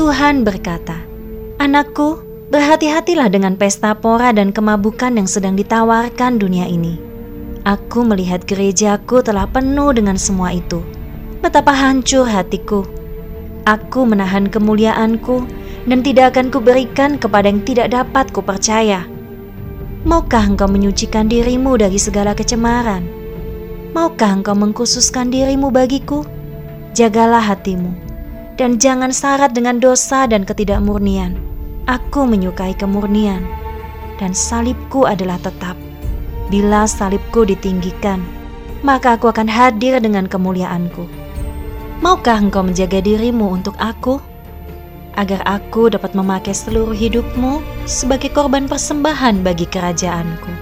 Tuhan berkata, "Anakku, berhati-hatilah dengan pesta pora dan kemabukan yang sedang ditawarkan dunia ini. Aku melihat gerejaku telah penuh dengan semua itu. Betapa hancur hatiku. Aku menahan kemuliaanku dan tidak akan kuberikan kepada yang tidak dapat kupercaya. Maukah engkau menyucikan dirimu dari segala kecemaran? Maukah engkau mengkhususkan dirimu bagiku? Jagalah hatimu, dan jangan syarat dengan dosa dan ketidakmurnian. Aku menyukai kemurnian, dan salibku adalah tetap. Bila salibku ditinggikan, maka aku akan hadir dengan kemuliaanku. Maukah engkau menjaga dirimu untuk aku? agar aku dapat memakai seluruh hidupmu sebagai korban persembahan bagi kerajaanku.